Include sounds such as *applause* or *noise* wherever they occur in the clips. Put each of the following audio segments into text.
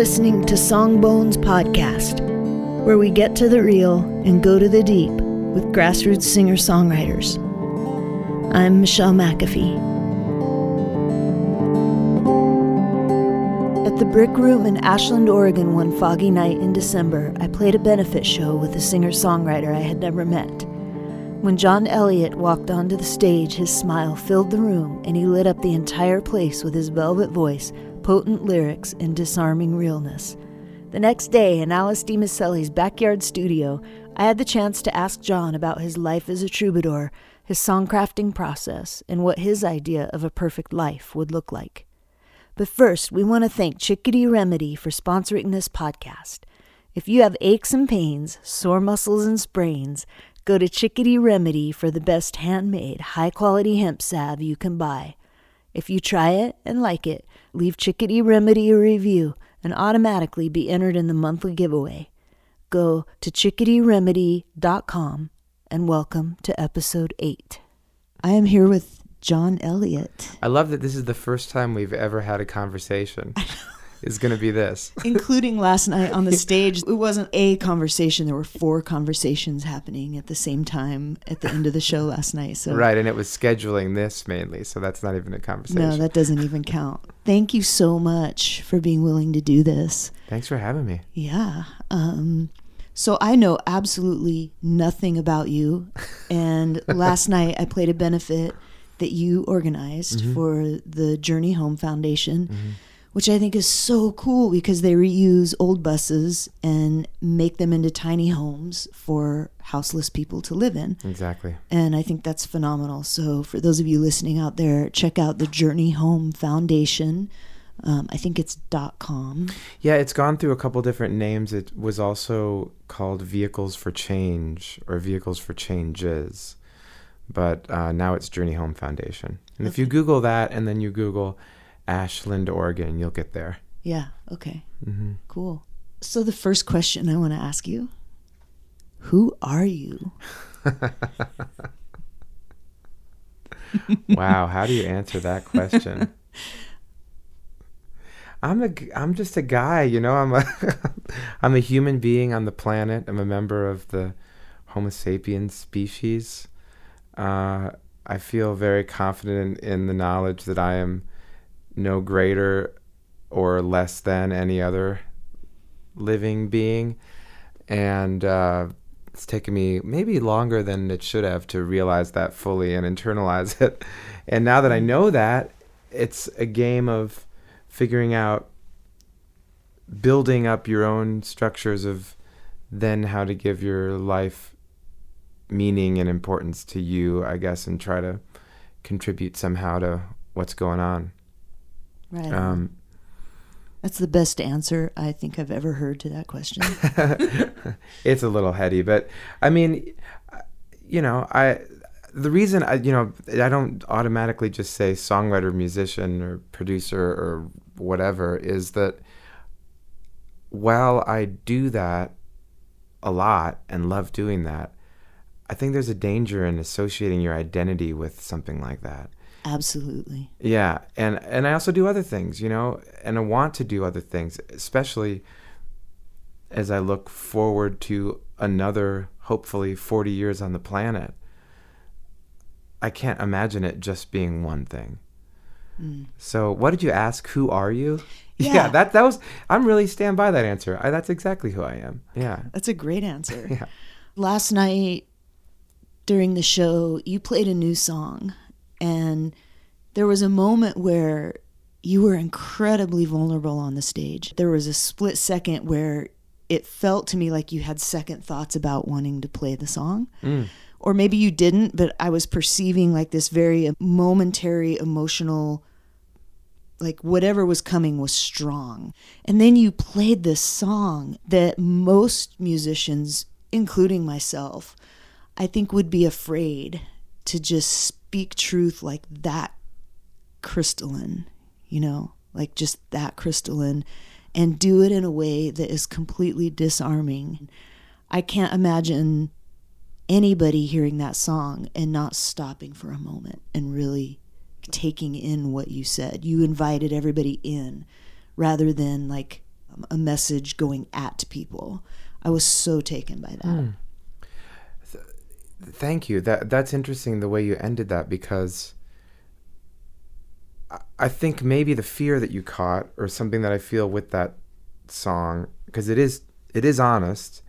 listening to Songbones Podcast, where we get to the real and go to the deep with grassroots singer songwriters. I'm Michelle McAfee. At the Brick Room in Ashland, Oregon, one foggy night in December, I played a benefit show with a singer songwriter I had never met. When John Elliott walked onto the stage, his smile filled the room and he lit up the entire place with his velvet voice, potent lyrics, and disarming realness. The next day, in Alice DiMaselli's backyard studio, I had the chance to ask John about his life as a troubadour, his songcrafting process, and what his idea of a perfect life would look like. But first, we want to thank Chickadee Remedy for sponsoring this podcast. If you have aches and pains, sore muscles and sprains, Go to Chickadee Remedy for the best handmade, high quality hemp salve you can buy. If you try it and like it, leave Chickadee Remedy a review and automatically be entered in the monthly giveaway. Go to chickadeeremedy.com and welcome to episode 8. I am here with John Elliott. I love that this is the first time we've ever had a conversation. *laughs* is going to be this. *laughs* Including last night on the *laughs* stage. It wasn't a conversation. There were four conversations happening at the same time at the end of the show last night. So Right, and it was scheduling this mainly, so that's not even a conversation. No, that doesn't even count. Thank you so much for being willing to do this. Thanks for having me. Yeah. Um, so I know absolutely nothing about you. *laughs* And last night I played a benefit that you organized mm-hmm. for the Journey Home Foundation. Mm-hmm which I think is so cool because they reuse old buses and make them into tiny homes for houseless people to live in. Exactly. And I think that's phenomenal. So, for those of you listening out there, check out the Journey Home Foundation. Um, I think it's dot .com. Yeah, it's gone through a couple different names. It was also called Vehicles for Change or Vehicles for Changes, but uh, now it's Journey Home Foundation. And okay. if you Google that and then you Google Ashland, Oregon. You'll get there. Yeah. Okay. Mm-hmm. Cool. So the first question I want to ask you: Who are you? *laughs* wow. How do you answer that question? *laughs* I'm a I'm just a guy, you know. I'm a *laughs* I'm a human being on the planet. I'm a member of the Homo sapiens species. Uh, I feel very confident in, in the knowledge that I am no greater or less than any other living being. And uh, it's taken me maybe longer than it should have to realize that fully and internalize it. *laughs* And now that I know that, it's a game of figuring out building up your own structures of then how to give your life meaning and importance to you, I guess, and try to contribute somehow to what's going on. Right. Um, That's the best answer I think I've ever heard to that question. *laughs* it's a little heady, but I mean, you know, I the reason I you know I don't automatically just say songwriter, musician, or producer or whatever is that while I do that a lot and love doing that, I think there's a danger in associating your identity with something like that. Absolutely. Yeah, and and I also do other things, you know, and I want to do other things, especially as I look forward to another hopefully 40 years on the planet. I can't imagine it just being one thing. Mm. So, what did you ask? Who are you? *laughs* Yeah. yeah. that that was. I'm really stand by that answer. I, that's exactly who I am. Yeah, that's a great answer. *laughs* yeah. Last night during the show, you played a new song, and there was a moment where you were incredibly vulnerable on the stage. There was a split second where it felt to me like you had second thoughts about wanting to play the song. Mm. Or maybe you didn't, but I was perceiving like this very momentary emotional like whatever was coming was strong. And then you played this song that most musicians, including myself, I think would be afraid to just speak truth like that crystalline, you know, like just that crystalline, and do it in a way that is completely disarming. I can't imagine anybody hearing that song and not stopping for a moment and really taking in what you said. You invited everybody in rather than like a message going at people. I was so taken by that. Mm. Th- thank you. That that's interesting the way you ended that because I, think maybe the fear that you caught or something that I feel with that song because it is it is honest.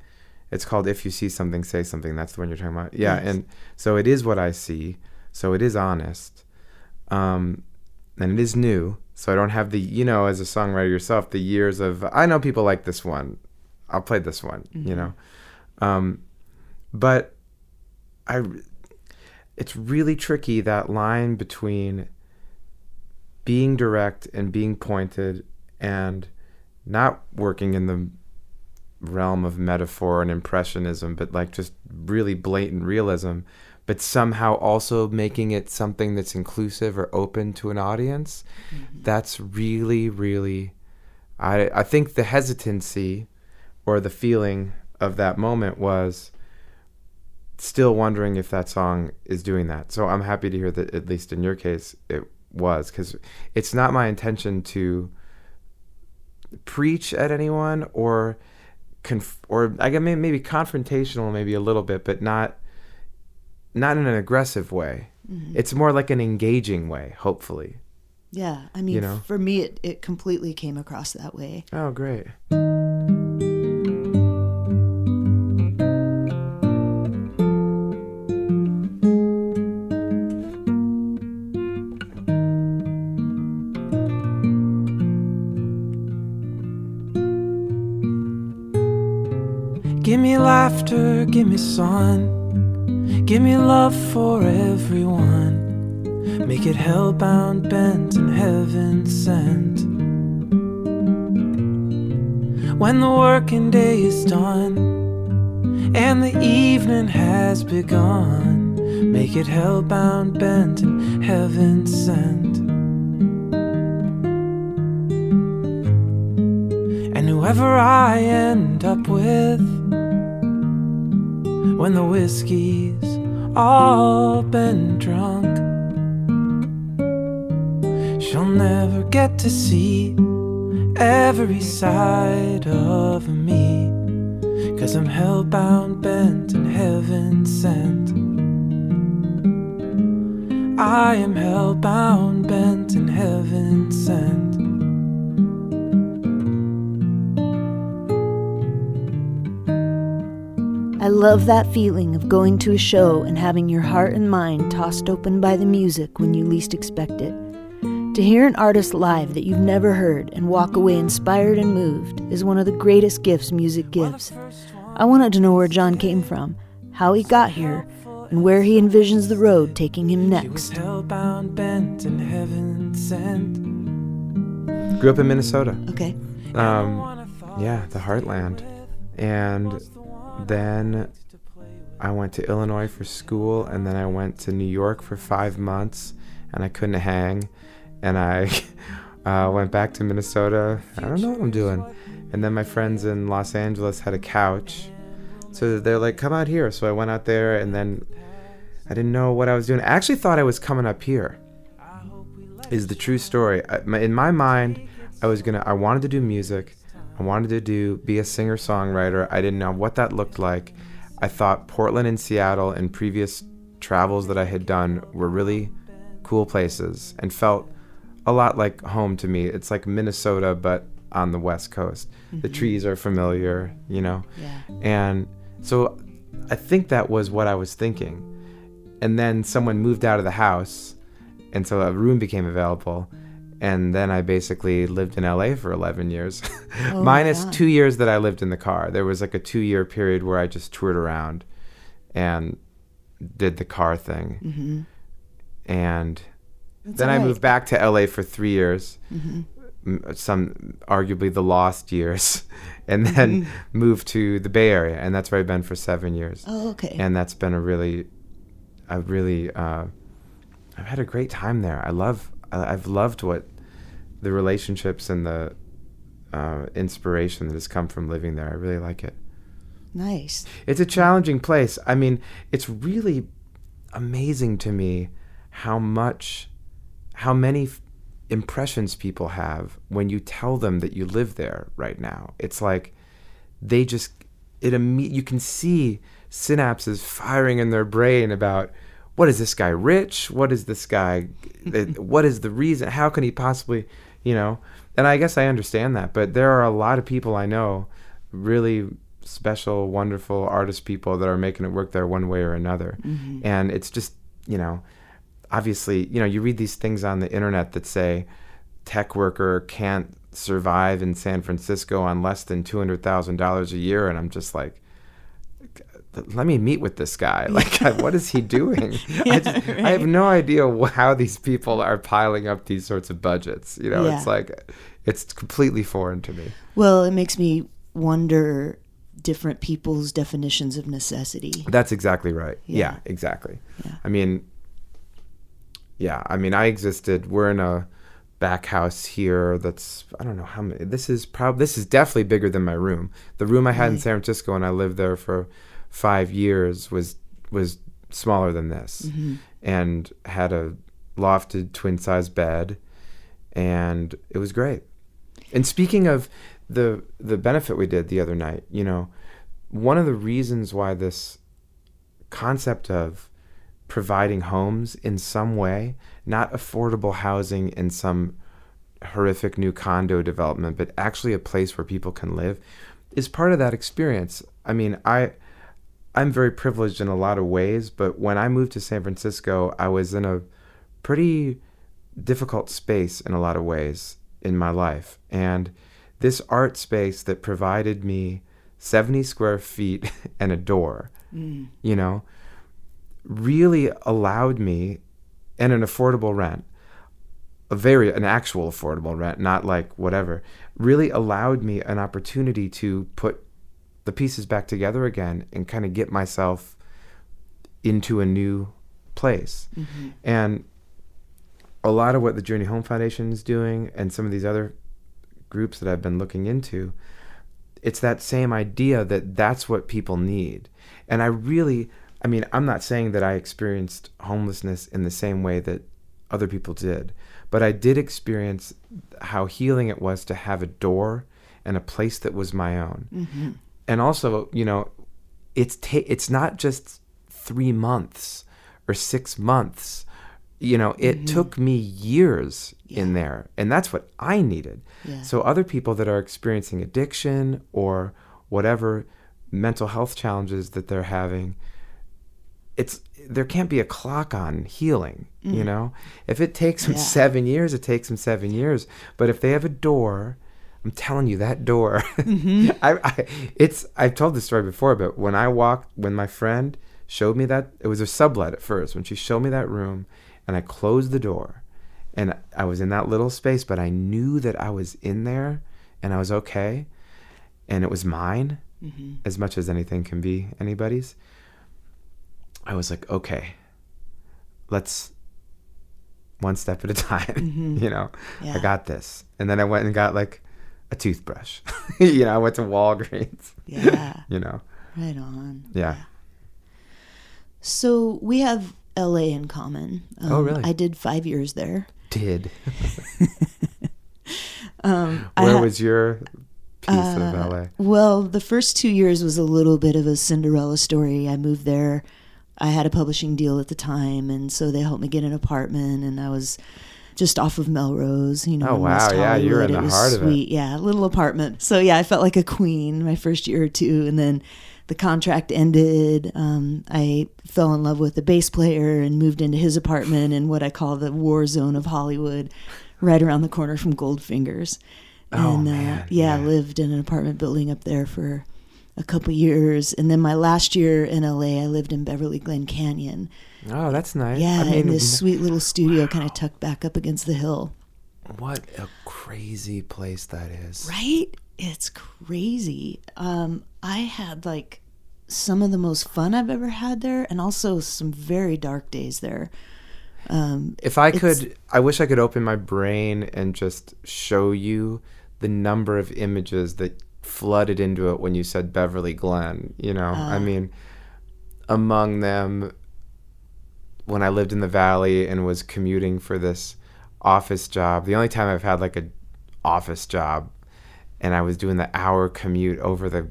It's called "If You See Something, Say Something." That's the one you're talking about. Yeah, Yes. and so it is what I see. So it is honest, um, and it is new. So I don't have the you know as a songwriter yourself the years of I know people like this one. I'll play this one. You know, um, but I it's really tricky that line between being direct and being pointed and not working in the realm of metaphor and impressionism but like just really blatant realism but somehow also making it something that's inclusive or open to an audience. Mm-hmm. That's really really i i think the hesitancy or the feeling of that moment was still wondering if that song is doing that. So I'm happy to hear that at least in your case it was cuz it's not my intention to preach at anyone or conf- or I guess maybe, maybe confrontational maybe a little bit but not not in an aggressive way. Mm-hmm. It's more like an engaging way, hopefully. Yeah, I mean, You know? for me, it, it completely came across that way. Oh, great. Give me sun, give me love for everyone. Make it hellbound, bent, and heaven sent. When the working day is done and the evening has begun, make it hellbound, bent, and heaven sent. And whoever I end up with, when the whiskey's all been drunk, she'll never get to see every side of me. Cause I'm hellbound, bent, and heaven sent. I am hellbound, bent, and heaven sent. I love that feeling of going to a show and having your heart and mind tossed open by the music when you least expect it. To hear an artist live that you've never heard and walk away inspired and moved is one of the greatest gifts music gives. I wanted to know where John came from, how he got here, and where he envisions the road taking him next. hellbound, bent, and heaven sent. Grew up in Minnesota. Okay. Um, yeah, the heartland. And then I went to Illinois for school, and then I went to New York for five months, and I couldn't hang, and I *laughs* uh, went back to Minnesota. I don't know what I'm doing. And then my friends in Los Angeles had a couch, so they're like, "Come out here." So I went out there, and then I didn't know what I was doing. I actually thought I was coming up here. Is the true story. In my mind, I was gonna. I wanted to do music. I wanted to do be a singer songwriter. I didn't know what that looked like. I thought Portland and Seattle and previous travels that I had done were really cool places and felt a lot like home to me. It's like Minnesota but on the west coast. The mm-hmm. trees are familiar, you know. Yeah. And so I think that was what I was thinking. And then someone moved out of the house, and so a room became available. And then I basically lived in LA for 11 years, *laughs* Oh, minus yeah. two years that I lived in the car. There was like a two year period where I just toured around and did the car thing. Mm-hmm. And That's then I moved back to LA for three years, Mm-hmm. some arguably the lost years, *laughs* and then moved to the Bay Area, and that's where I've been for seven years. Oh, okay. And that's been a really, a really, uh, I've had a great time there. I love, I've loved what the relationships and the uh, inspiration that has come from living there. I really like it. nice. It's a challenging place. I mean, it's really amazing to me how much, how many f- impressions people have when you tell them that you live there right now. It's like they just it imme- you can see synapses firing in their brain about what is this guy rich? What is this guy *laughs* what is the reason? How can he possibly, you know? And I guess I understand that, but there are a lot of people I know really special, wonderful artist people that are making it work there one way or another. Mm-hmm. And it's just, you know, obviously, you know, you read these things on the internet that say tech worker can't survive in San Francisco on less than $200,000 a year and I'm just like let me meet with this guy. *laughs* Like, what is he doing? *laughs* I, just, I have no idea how these people are piling up these sorts of budgets. You know, it's like, it's completely foreign to me. Well, it makes me wonder different people's definitions of necessity. That's exactly right. Yeah, Yeah. exactly. Yeah. I mean, yeah, I mean, I existed. We're in a back house here that's I don't know how many. This is probably this is definitely bigger than my room. The room I had in San Francisco when I lived there for five years was was smaller than this, Mm-hmm. and had a lofted twin size bed, and it was great. And speaking of the the benefit we did the other night, you know, one of the reasons why this concept of providing homes in some way, not affordable housing in some horrific new condo development, but actually a place where people can live, is part of that experience. I mean, I I'm very privileged in a lot of ways, but when I moved to San Francisco, I was in a pretty difficult space in a lot of ways in my life. And this art space that provided me 70 square feet *laughs* and a door, mm. you know, really allowed me and an affordable rent a very an actual affordable rent not like whatever really allowed me an opportunity to put the pieces back together again and kind of get myself into a new place. Mm-hmm. And a lot of what the journey home foundation is doing and some of these other groups that i've been looking into it's that same idea that that's what people need. And i really i mean i'm not saying that i experienced homelessness in the same way that other people did but i did experience how healing it was to have a door and a place that was my own mm-hmm. And also you know it's ta- it's not just 3 months or 6 months. You know it mm-hmm. took me years in there and that's what i needed. Yeah. so other people that are experiencing addiction or whatever mental health challenges that they're having it's there can't be a clock on healing you mm. know? If it takes them Yeah. 7 years it takes them 7 years. But if they have a door I'm telling you that door. Mm-hmm. *laughs* I, I, it's I've told this story before, but when I walked, when my friend showed me that it was a sublet at first. When she showed me that room, and I closed the door, and I was in that little space, but I knew that I was in there, and I was okay, and it was mine, mm-hmm. as much as anything can be anybody's. I was like, okay, let's one step at a *laughs* time. Mm-hmm. you know, I got this, and then I went and got like a toothbrush. *laughs* you know, I went to Walgreens. Yeah. *laughs* You know, Right on. yeah. So we have LA in common. Um, Oh, really? I did five years there. Did *laughs* Um, where ha- was your piece of Uh, LA? Well, the first two years was a little bit of a Cinderella story. I moved there. I had a publishing deal at the time, and so they helped me get an apartment, and I was just off of Melrose, you know. Oh, in West wow, yeah, you were in the it was heart of it. sweet. Yeah, little apartment. So yeah, I felt like a queen my first year or two, and then the contract ended. Um, I fell in love with the bass player and moved into his apartment in what I call the war zone of Hollywood, right around the corner from Goldfingers. Oh, And man, uh, yeah, yeah. lived in an apartment building up there for a couple years, and then my last year in LA, I lived in Beverly Glen Canyon. Oh, that's nice. Yeah, I mean, in this sweet little studio, kind of tucked back up against the hill. what a crazy place that is. Right? It's crazy. Um, I had like some of the most fun I've ever had there, and also some very dark days there. Um, If I could, I wish I could open my brain and just show you the number of images that flooded into it when you said Beverly Glen. You know, I Ah. mean, among them, when I lived in the valley and was commuting for this office job. The only time I've had like a office job, and I was doing the hour commute over the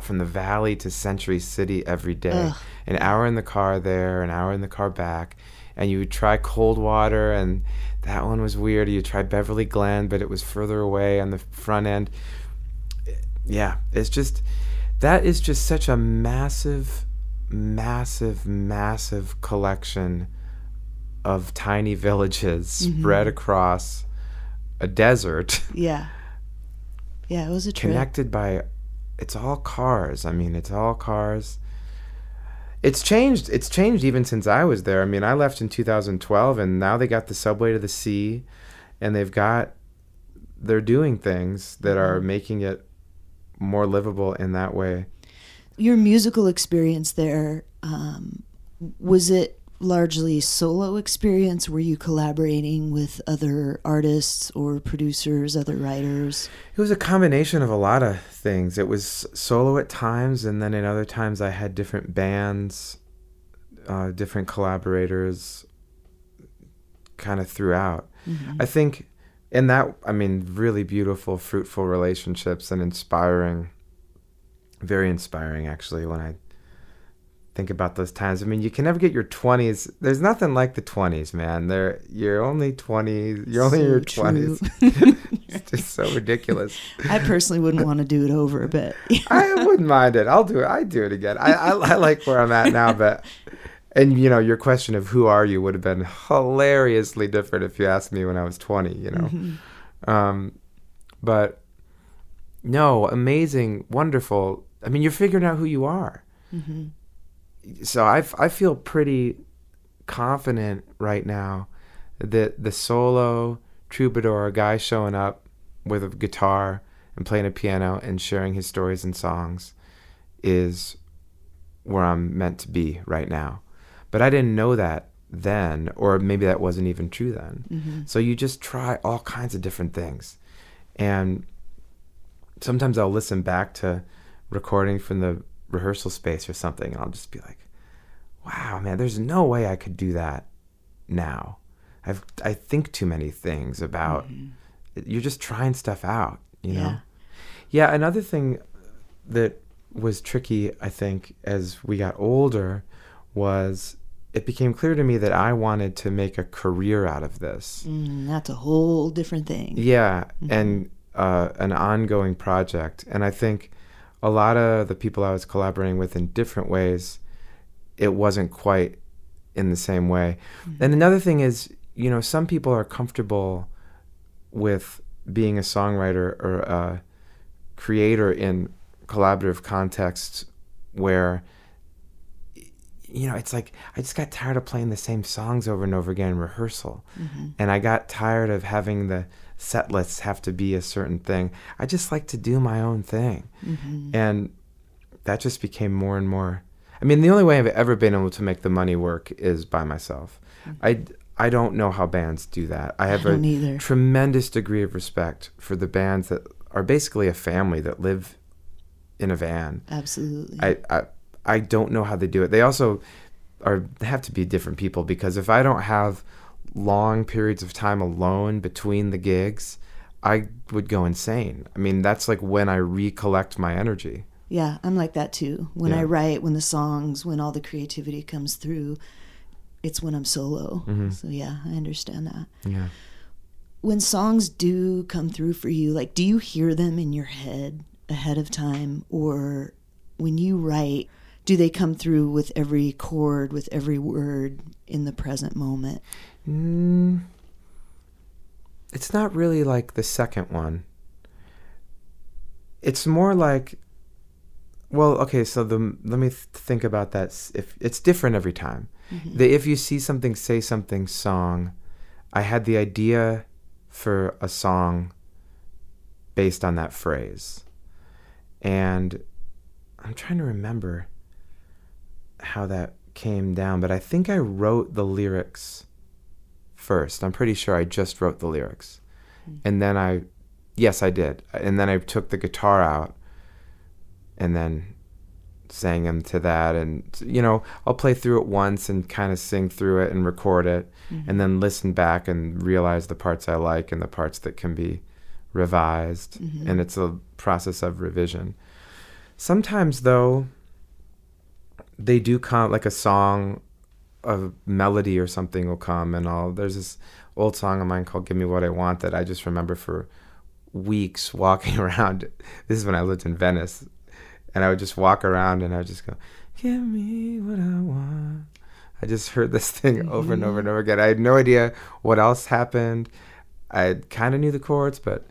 from the valley to Century City every day. Ugh. An hour in the car there, an hour in the car back, and you would try Coldwater, and that one was weird. You try Beverly Glen, but it was further away on the front end. Yeah, it's just that is just such a massive, massive, massive collection of tiny villages mm-hmm. spread across a desert, *laughs* Yeah. Yeah, it was a trip. connected by. It's all cars. I mean, it's all cars. It's changed. It's changed even since I was there. I mean, I left in 2012, and now they got the subway to the sea, and they've got. They're doing things that mm-hmm. are making it more livable in that way. Your musical experience there, um, was it largely solo experience? Were you collaborating with other artists or producers, other writers? It was a combination of a lot of things. It was solo at times, and then in other times I had different bands, uh, different collaborators, kind of throughout. I think, in that, I mean, really beautiful, fruitful relationships and inspiring, very inspiring actually when I think about those times. I mean, you can never get your 20s. There's nothing like the 20s, man. They're, you're only 20, you're only in your So 20s. *laughs* it's *laughs* just so ridiculous. I personally wouldn't want to do it over, but *laughs* I wouldn't mind it. I'll do it. I'd do it again. I, I, I like where I'm at now, but and you know your question of who are you would have been hilariously different if you asked me when I was 20. You know, um, but no, amazing, wonderful. I mean, you're figuring out who you are. Mm-hmm. So I I feel pretty confident right now that the solo troubadour guy showing up with a guitar and playing a piano and sharing his stories and songs is where I'm meant to be right now. But I didn't know that then, or maybe that wasn't even true then. Mm-hmm. So you just try all kinds of different things. And sometimes I'll listen back to recording from the rehearsal space or something, and I'll just be like, wow, man, there's no way I could do that now. I've, I think too many things about, you're just trying stuff out, you know? Yeah. Yeah, another thing that was tricky, I think, as we got older was it became clear to me that I wanted to make a career out of this. Mm, that's a whole different thing. Yeah, and uh, an ongoing project. And I think a lot of the people I was collaborating with in different ways, it wasn't quite in the same way. Mm-hmm. And another thing is, you know, some people are comfortable with being a songwriter or a creator in collaborative contexts where you know, it's like I just got tired of playing the same songs over and over again in rehearsal. Mm-hmm. And I got tired of having the set lists have to be a certain thing. I just like to do my own thing. Mm-hmm. And that just became more and more. I mean, the only way I've ever been able to make the money work is by myself. Mm-hmm. I, I don't know how bands do that. I have don't a either. tremendous degree of respect for the bands that are basically a family that live in a van. Absolutely. I, I I don't know how they do it. They also are have to be different people because if I don't have long periods of time alone between the gigs, I would go insane. I mean, that's like when I recollect my energy. Yeah, I'm like that too. When Yeah. I write, when the songs, when all the creativity comes through, it's when I'm solo. Mm-hmm. So yeah, I understand that. Yeah. When songs do come through for you, like do you hear them in your head ahead of time or when you write, do they come through with every chord, with every word in the present moment? Mm, it's not really like the second one. It's more like, well, okay. So the let me th- think about that. If it's different every time, the if you see something, say something song. I had the idea for a song based on that phrase, and I'm trying to remember how that came down, but I think I wrote the lyrics first. I'm pretty sure I just wrote the lyrics. And then I, yes, I did. And then I took the guitar out and then sang them to that and you know i'll play through it once and kind of sing through it and record it Mm-hmm. and then listen back and realize the parts i like and the parts that can be revised Mhm. and it's a process of revision sometimes though they do come like a song a melody or something will come and i'll there's this old song of mine called give me what i want that i just remember for weeks *laughs* walking around. This is when i lived in venice. And i would just walk around and i would just go give me what i want. I just heard this *laughs* thing over and over and over again. I had no idea what else happened. I kind of knew the chords but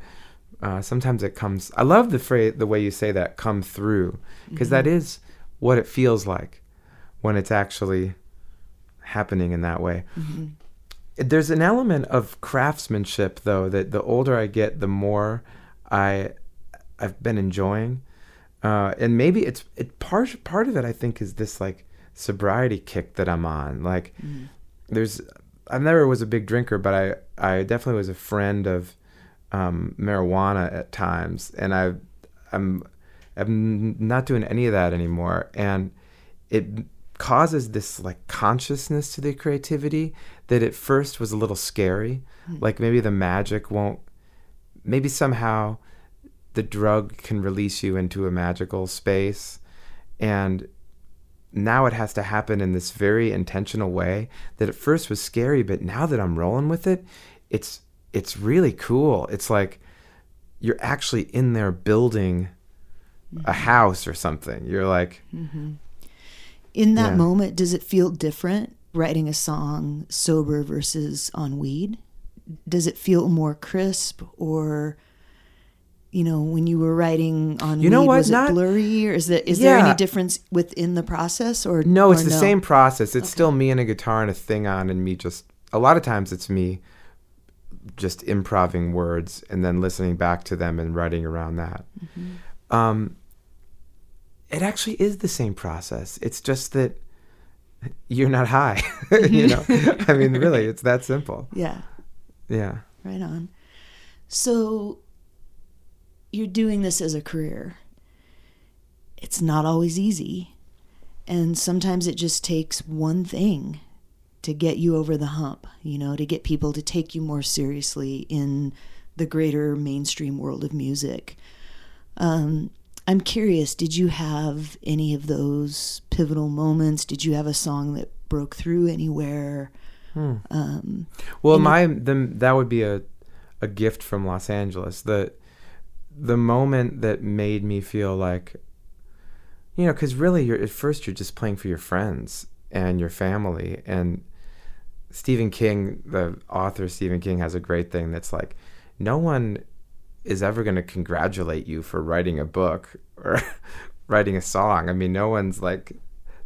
uh, sometimes it comes i love the phrase the way you say that come through because that is what it feels like when it's actually happening in that way Mm-hmm. there's an element of craftsmanship though that the older I get, the more I I've been enjoying, uh, and maybe it's it part part of it I think is this like sobriety kick that I'm on. Like Mm-hmm. there's I never was a big drinker, but I I definitely was a friend of um, marijuana at times, and I I'm I'm not doing any of that anymore, and it causes this like consciousness to the creativity that at first was a little scary. Hmm. Like maybe the magic won't, maybe somehow the drug can release you into a magical space. And now it has to happen in this very intentional way that at first was scary, but now that I'm rolling with it, it's it's really cool. It's like you're actually in there building a mm-hmm. house or something. You're like, mm-hmm. In that Yeah. moment, does it feel different writing a song sober versus on weed? Does it feel more crisp or you know, when you were writing on You know weed, what? was Not- it blurry or is it is there any difference within the process or No, it's or the same process. It's still me and a guitar and a thing on, and me just. A lot of times it's me just improving words and then listening back to them and writing around that. Um, it actually is the same process. It's just that you're not high. *laughs* you know, I mean, really, it's that simple. Yeah. Yeah. Right on. So you're doing this as a career. It's not always easy. And sometimes it just takes one thing to get you over the hump, you know, to get people to take you more seriously in the greater mainstream world of music. Um, I'm curious, did you have any of those pivotal moments? Did you have a song that broke through anywhere? Um, Well, my the, that would be a a gift from Los Angeles. The the moment that made me feel like you know, cuz really you're at first you're just playing for your friends and your family and Stephen King, the author Stephen King has a great thing that's like no one is ever going to congratulate you for writing a book or *laughs* writing a song. I mean, no one's like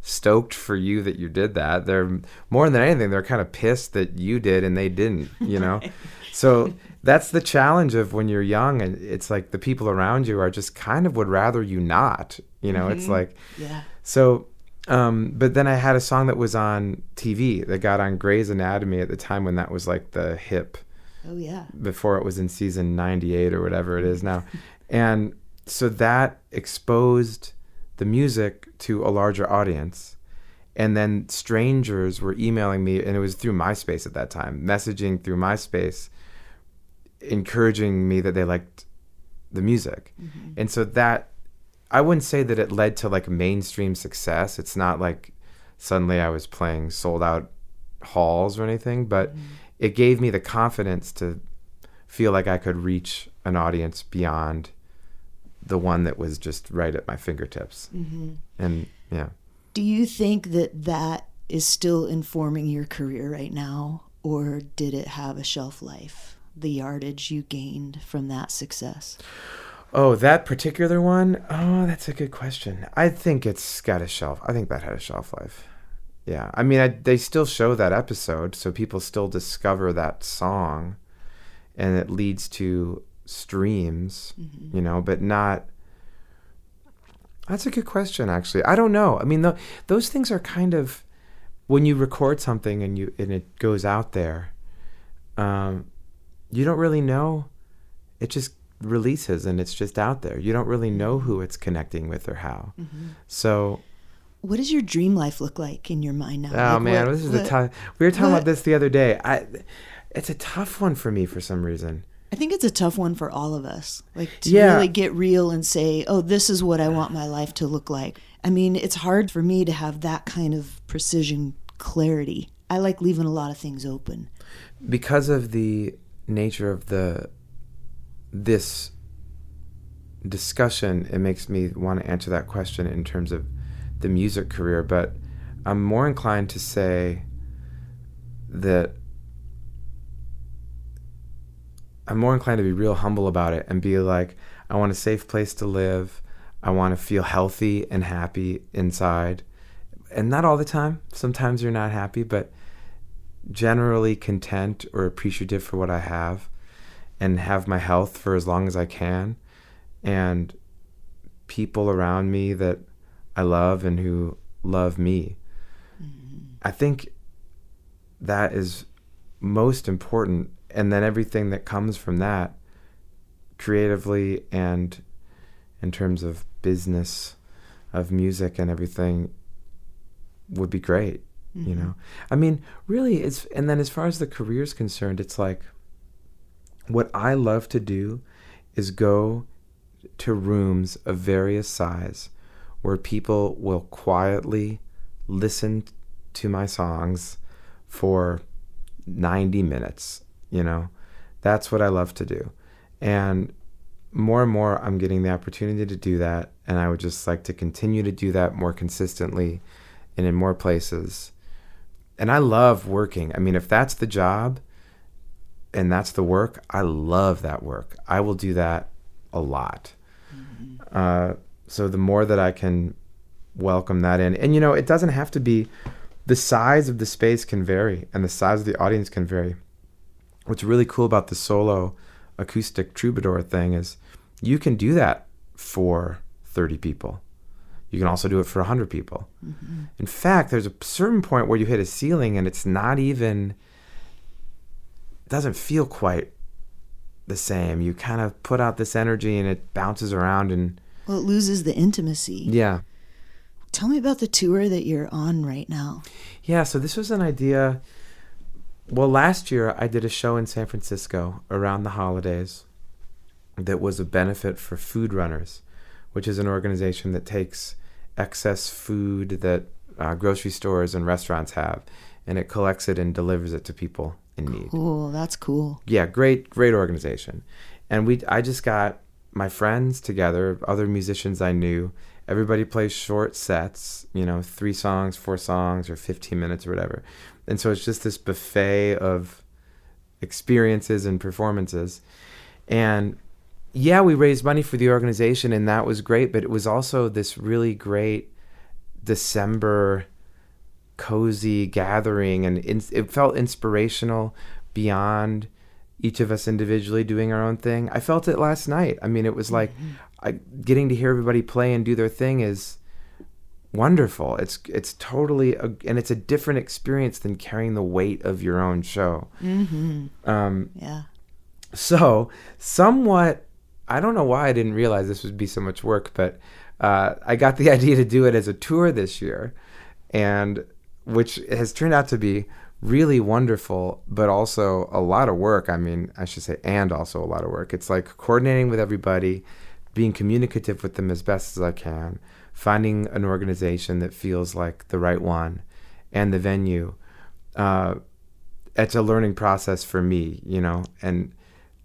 stoked for you that you did that. They're more than anything, they're kind of pissed that you did and they didn't, you know? *laughs* So that's the challenge of when you're young and it's like the people around you are just kind of would rather you not, you know? It's like, yeah. so, um, but then I had a song that was on TV that got on Grey's Anatomy at the time when that was like the hip Oh, yeah. before it was in season 98 or whatever it is now. And so that exposed the music to a larger audience. And then strangers were emailing me, and it was through MySpace at that time, messaging through MySpace, encouraging me that they liked the music. Mm-hmm. And so that, I wouldn't say that it led to like mainstream success. It's not like suddenly I was playing sold out halls or anything, but it gave me the confidence to feel like I could reach an audience beyond the one that was just right at my fingertips. Mm-hmm. And yeah. Do you think that that is still informing your career right now, or did it have a shelf life? The yardage you gained from that success? Oh, that particular one? Oh, that's a good question. I think it's got a shelf. I think that had a shelf life. Yeah. I mean, I, they still show that episode, so people still discover that song and it leads to streams, mm-hmm. you know, but not. That's a good question, actually. I don't know. I mean, tho- those things are kind of when you record something and you and it goes out there. Um, you don't really know. It just releases and it's just out there. You don't really know mm-hmm. who it's connecting with or how. Mm-hmm. So what does your dream life look like in your mind now? Oh Like, man, what- this is what- a tough. We were talking what- about this the other day. I, it's a tough one for me for some reason. I think it's a tough one for all of us. Like to Yeah. really get real and say, "Oh, this is what I want my life to look like." I mean, it's hard for me to have that kind of precision clarity. I like leaving a lot of things open. because of the nature of the this discussion it makes me want to answer that question in terms of the music career but i'm more inclined to say that i'm more inclined to be real humble about it and be like i want a safe place to live. I want to feel healthy and happy inside. And not all the time. Sometimes you're not happy but generally content or appreciative for what I have and have my health for as long as I can. And people around me that I love and who love me. Mm-hmm. I think that is most important and then everything that comes from that creatively and in terms of business of music and everything would be great you mm-hmm. know? I mean really it's and then as far as the career is concerned it's like what i love to do is go to rooms of various size where people will quietly listen to my songs for 90 minutes you know that's what i love to do and more and more i'm getting the opportunity to do that and i would just like to continue to do that more consistently and in more places and I love working. I mean, if that's the job and that's the work, I love that work. I will do that a lot. Uh, so the more that I can welcome that in, and you know, it doesn't have to be the size of the space can vary and the size of the audience can vary. What's really cool about the solo acoustic troubadour thing is you can do that for 30 people. You can also do it for 100 people. Mm-hmm. In fact, there's a certain point where you hit a ceiling and it's not even, it doesn't feel quite the same. You kind of put out this energy and it bounces around and Well, it loses the intimacy. yeah. Tell me about the tour that you're on right now. Yeah, so this was an idea. Well, last year I did a show in San Francisco around the holidays that was a benefit for Food Runners, which is an organization that takes excess food that uh, grocery stores and restaurants have and it collects it and delivers it to people in need. Cool, that's cool. Yeah, great, great organization. And we, I just got my friends together, other musicians I knew. Everybody plays short sets, you know, three songs, four songs, or 15 minutes or whatever. And so it's just this buffet of experiences and performances. And yeah, we raised money for the organization, and that was great. But it was also this really great December cozy gathering, and in, it felt inspirational beyond each of us individually doing our own thing. I felt it last night. I mean, it was like I, getting to hear everybody play and do their thing is wonderful. It's it's totally a, and it's a different experience than carrying the weight of your own show. Mm-hmm. Um, Yeah. so, somewhat, I don't know why I didn't realize this would be so much work, but uh, I got the *laughs* idea to do it as a tour this year, and which has turned out to be really wonderful, but also a lot of work. I mean, I should say, and also a lot of work. It's like coordinating with everybody, being communicative with them as best as I can, finding an organization that feels like the right one, and the venue. Uh, it's a learning process for me, you know, and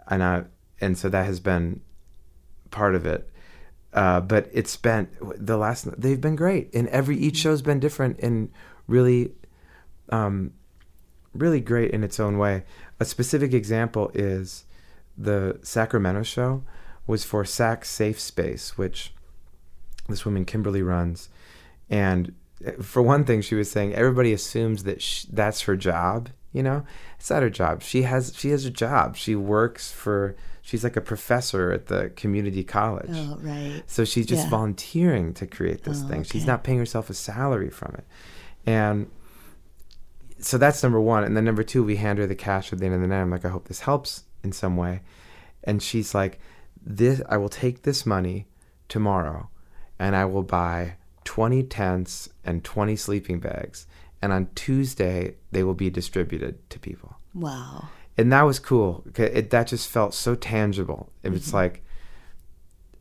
and I and so that has been part of it. Uh, but it's been the last. They've been great, and every each show's been different and really, um, really great in its own way. A specific example is the Sacramento show was for Sac Safe Space, which this woman Kimberly runs, and eh, for one thing, she was saying everybody assumes that sh- that's her job. You know, it's not her job. She has she has a job. She works for. She's like a professor at the community college. Oh, right. So she's just Yeah. volunteering to create this Oh, thing. She's not paying herself a salary from it. And so that's number one. And then number two, we hand her the cash at the end of the night. I'm like, I hope this helps in some way. And she's like, This I will take this money tomorrow and I will buy 20 tents and 20 sleeping bags. And on Tuesday, they will be distributed to people. Wow. And that was cool. It, that just felt so tangible. It was mm-hmm. like,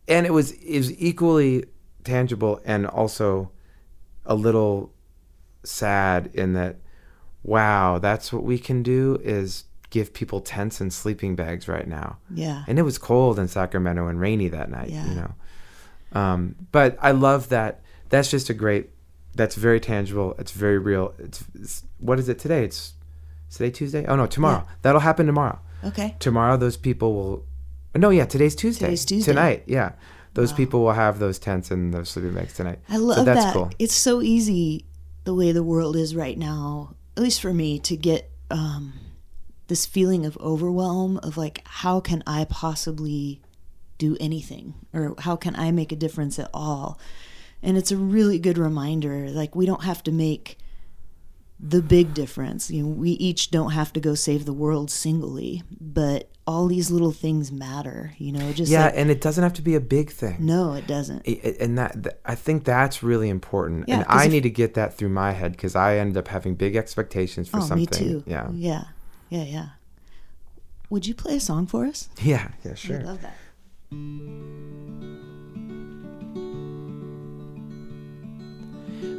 and it was it was equally tangible and also a little sad in that, wow, that's what we can do is give people tents and sleeping bags right now Yeah. and it was cold in Sacramento and rainy that night. Yeah. You know, um, but I love that. That's just a great. That's very tangible. It's very real. It's, it's what is it today? It's today Tuesday. Oh no, tomorrow. That'll happen tomorrow. Okay. Tomorrow, those people will. No, yeah, today's Tuesday. Today's Tuesday. Tonight, yeah, those people will have those tents and those sleeping bags tonight. I love so that's that. cool. It's so easy the way the world is right now, at least for me, to get um, this feeling of overwhelm of like, how can I possibly do anything? Or how can I make a difference at all? And it's a really good reminder. Like, we don't have to make the big difference. You know, we each don't have to go save the world singly, but all these little things matter, you know, just Yeah, like, and it doesn't have to be a big thing. no, it doesn't. I- I- and that th- I think that's really important, Yeah, and I need to get that through my head because I ended up having big expectations for oh, something. me too. Yeah, Yeah. Yeah. Yeah. Would you play a song for us? yeah, yeah, Sure. Sure. love that.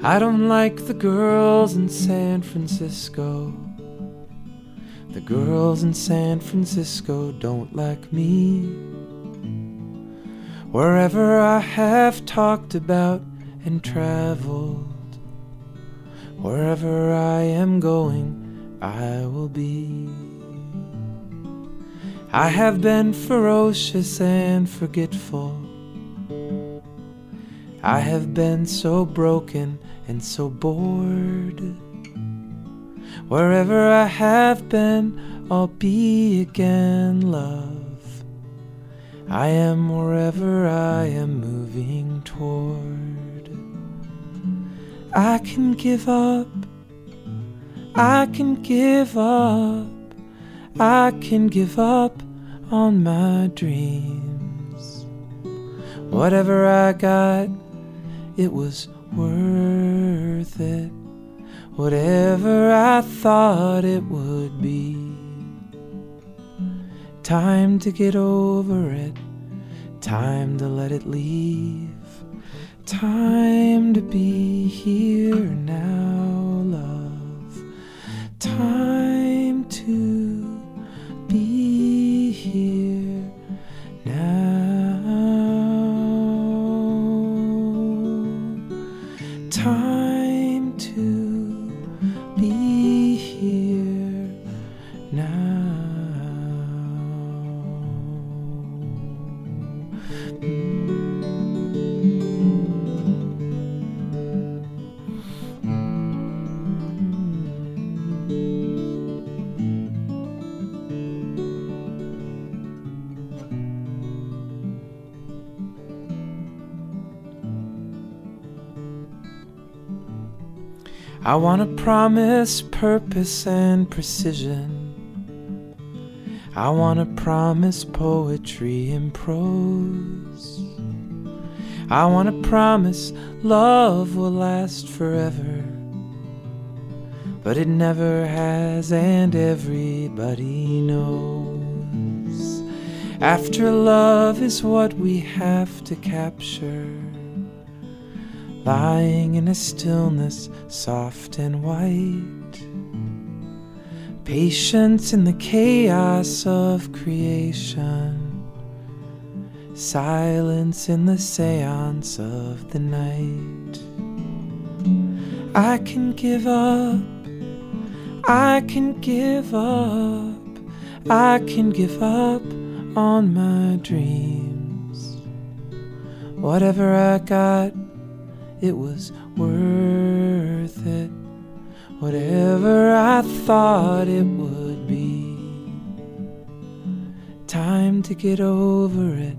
I don't like the girls in San Francisco. The girls in San Francisco don't like me. Wherever I have talked about and traveled, wherever I am going, I will be. I have been ferocious and forgetful. I have been so broken and so bored. Wherever I have been, I'll be again, love. I am wherever I am moving toward. I can give up. I can give up. I can give up on my dreams. Whatever I got, it was worth it. Whatever I thought it would be. Time to get over it. Time to let it leave. Time to be here now, love. Time to be here now. I want to promise purpose and precision. I want to promise poetry and prose. I want to promise love will last forever. But it never has, and everybody knows. After love is what we have to capture lying in a stillness soft and white. Patience in the chaos of creation, silence in the seance of the night. I can give up, I can give up, I can give up on my dreams. Whatever I got it was worth it. Whatever I thought it would be. Time to get over it.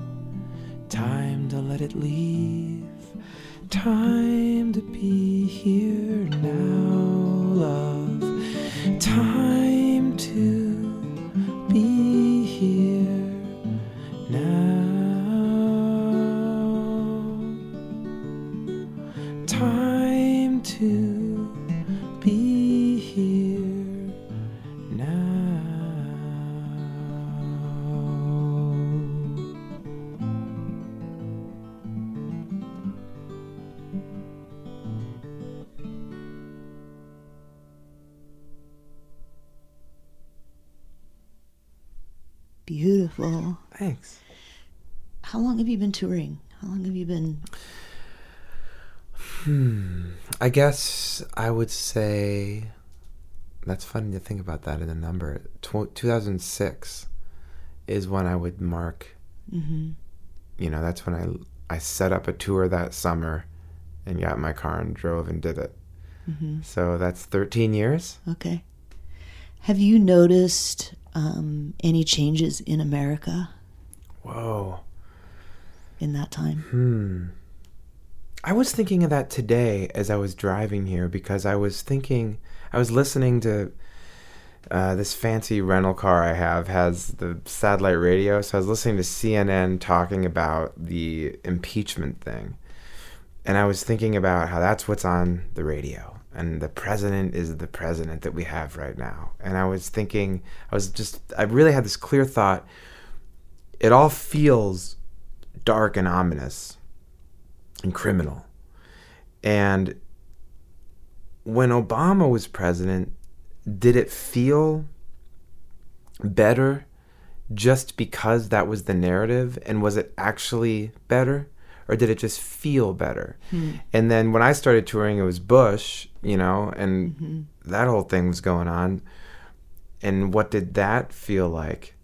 Time to let it leave. Time to be here now, love. Time to be here How long have you been touring? How long have you been? Hmm. I guess I would say that's funny to think about that in a number. Tw- 2006 is when I would mark. Mm-hmm. You know, that's when I I set up a tour that summer, and got in my car and drove and did it. Mm-hmm. So that's 13 years. Okay. Have you noticed um, any changes in America Whoa. In that time? Hmm. I was thinking of that today as I was driving here because I was thinking, I was listening to uh, this fancy rental car I have has the satellite radio. So I was listening to CNN talking about the impeachment thing. And I was thinking about how that's what's on the radio. And the president is the president that we have right now. And I was thinking, I was just, I really had this clear thought. It all feels dark and ominous and criminal. And when Obama was president, did it feel better just because that was the narrative? And was it actually better? Or did it just feel better? Hmm. And then when I started touring, it was Bush, you know, and Mhm. that whole thing was going on. And what did that feel like?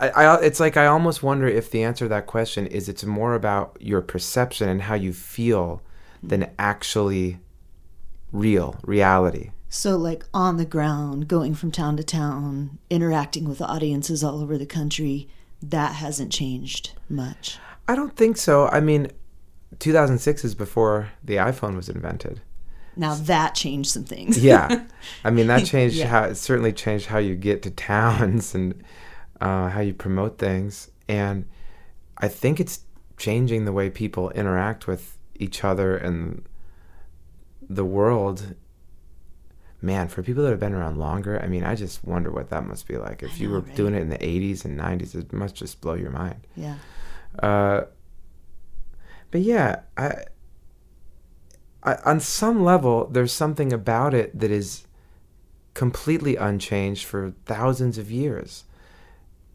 I, I, it's like I almost wonder if the answer to that question is it's more about your perception and how you feel than actually real reality. So, like on the ground, going from town to town, interacting with audiences all over the country, that hasn't changed much. I don't think so. I mean, 2006 is before the iPhone was invented. Now that changed some things. Yeah, I mean that *laughs* changed Yeah. how it certainly changed how you get to towns and uh, how you promote things, and I think it's changing the way people interact with each other and the world. Man, for people that have been around longer, I mean, I just wonder what that must be like. If I you were right? doing it in the 80s and 90s, it must just blow your mind. yeah. Uh, but yeah, I, I, on some level, there's something about it that is completely unchanged for thousands of years.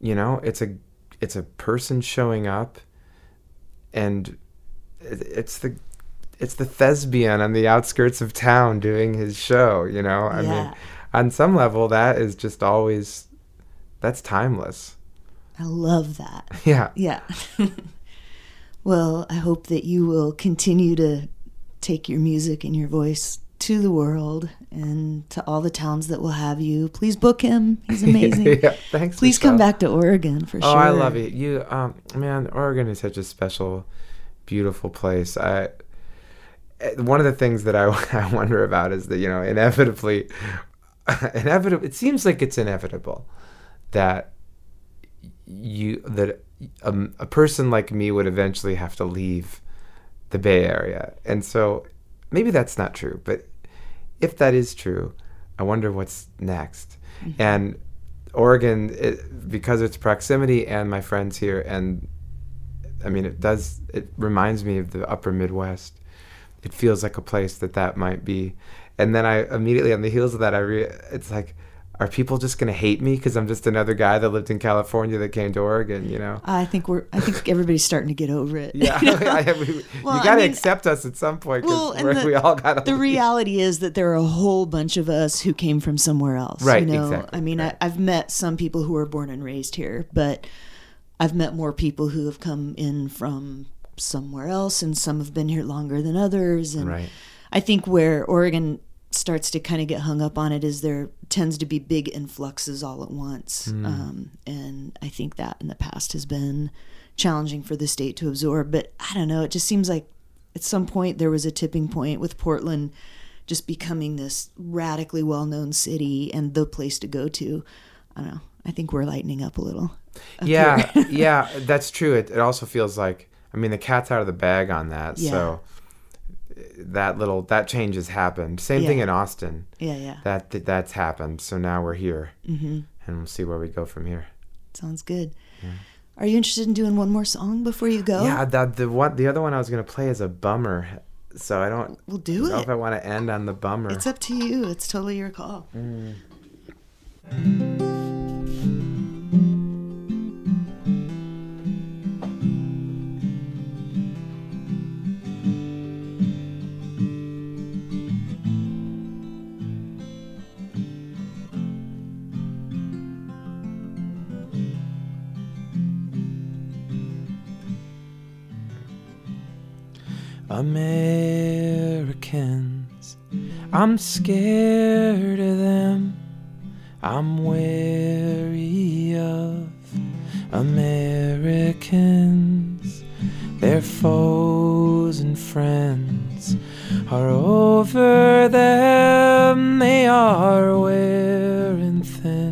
You know, it's a it's a person showing up, and it's the it's the thespian on the outskirts of town doing his show. You know, I Yeah. mean, on some level, that is just always that's timeless. I love that. *laughs* Yeah. Yeah. *laughs* well, I hope that you will continue to take your music and your voice to the world and to all the towns that will have you. Please book him. He's *laughs* amazing. yeah, thanks. Please come back to Oregon for Oh, sure. Oh, I love it. You, um, man, Oregon is such a special, beautiful place. I, eh, one of the things that I, *laughs* I wonder about is that you know, inevitably, *laughs* inevitable. It seems like it's inevitable that you that um, a person like me would eventually have to leave the Bay Area, and so maybe that's not true. But if that is true, I wonder what's next. Mm-hmm. And Oregon, it, because of its proximity and my friends here, and I mean, it does. It reminds me of the Upper Midwest. It feels like a place that that might be. And then I immediately, on the heels of that, I re- it's like, are people just gonna hate me because I'm just another guy that lived in California that came to Oregon? You know? I think we're. I think everybody's starting to get over it. Yeah, *laughs* You know? *laughs* *laughs* I, we, Well, I you got to mean- accept us at some point Well, because and the- we all got the reality is that there are a whole bunch of us who came from somewhere else. Right, You know? exactly, I mean, right. I, I've met some people who were born and raised here, but I've met more people who have come in from somewhere else, and some have been here longer than others. And Right. I think where Oregon starts to kind of get hung up on it is there tends to be big influxes all at once. Hmm. Um, and I think that in the past has been challenging for the state to absorb. But I don't know, it just seems like at some point there was a tipping point with Portland just becoming this radically well known city and the place to go to. I don't know. I think we're lightening up a little. up yeah *laughs* yeah that's true it, it also feels like i mean the cat's out of the bag on that Yeah. so that little that change has happened. Same thing in Austin. Yeah, yeah. That, that that's happened. So now we're here, Mm-hmm. and we'll see where we go from here. Sounds good. Are you interested in doing one more song before you go? Yeah, that the one the other one I was gonna play is a bummer. So I don't We'll do know it. if I want to end on the bummer. It's up to you. It's totally your call. Americans, I'm scared of them. I'm wary of Americans. Their foes and friends are over them. They are wearing thin.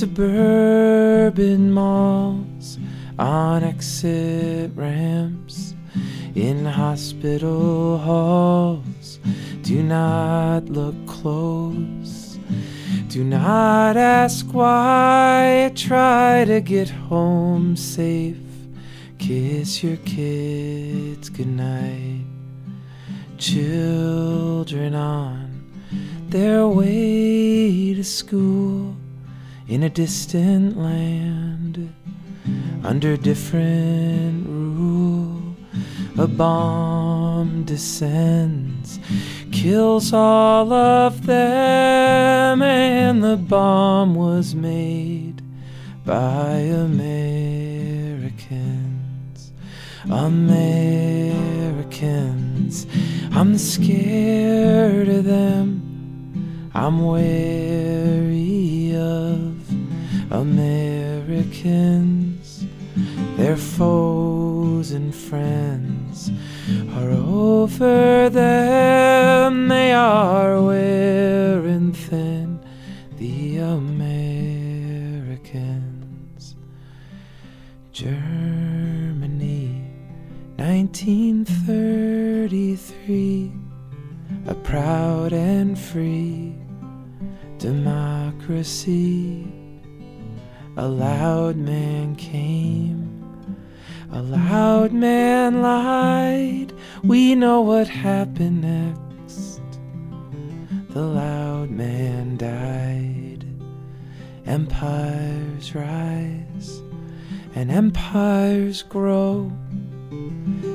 Suburban malls, on exit ramps, in hospital halls. Do not look close. Do not ask why. Try to get home safe. Kiss your kids goodnight. Children on their way to school in a distant land under different rule. A bomb descends, kills all of them, and the bomb was made by Americans. Americans, I'm scared of them. I'm wary of Americans. Their foes and friends are over them. They are wearing thin. The Americans. Germany, 1933. A proud and free democracy. A loud man came, a loud man lied. We know what happened next. The loud man died. Empires rise and empires grow.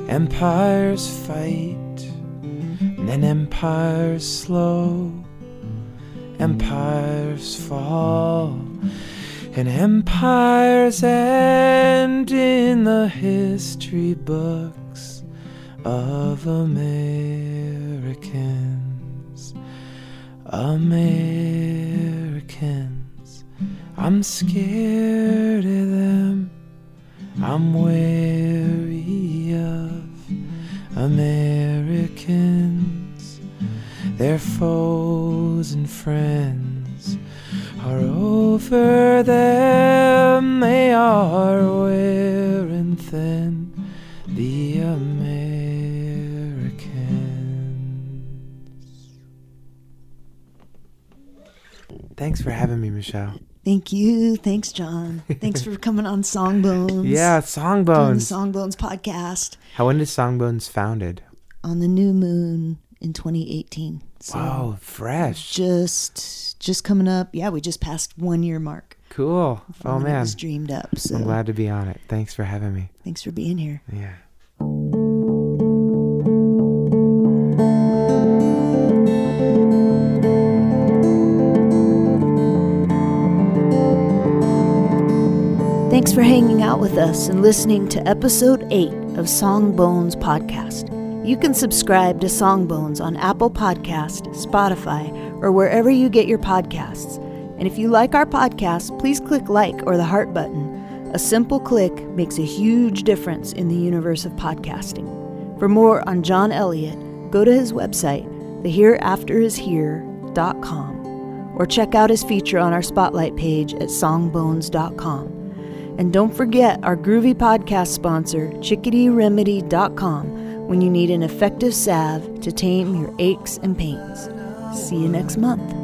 Empires fight and then empires slow. Empires fall and empires end in the history books of Americans. Americans, I'm scared of them. I'm wary of Americans. Their foes and friends are over them. They are wearing thin. The Americans. Thanks for having me, Michelle. Thank you. Thanks, John. *laughs* Thanks for coming on Songbones. Yeah, Doing the Songbones. Songbones podcast How when is Songbones founded? on the new moon in 2018. So wow, fresh. just just coming up. Yeah, we just passed one year mark. Cool. Oh when It man, was dreamed up. So I'm glad to be on it. Thanks for having me. thanks for being here. Yeah. Thanks for hanging out with us and listening to episode 8 of Song Bones Podcast. You can subscribe to Songbones on Apple Podcast, Spotify, or wherever you get your podcasts. And if you like our podcast, please click like or the heart button. A simple click makes a huge difference in the universe of podcasting. For more on John Elliott, go to his website, thehereafterishere.com, or check out his feature on our spotlight page at songbones.com. And don't forget our groovy podcast sponsor, chickadee-remedy.com, when you need an effective salve to tame your aches and pains. See you next month.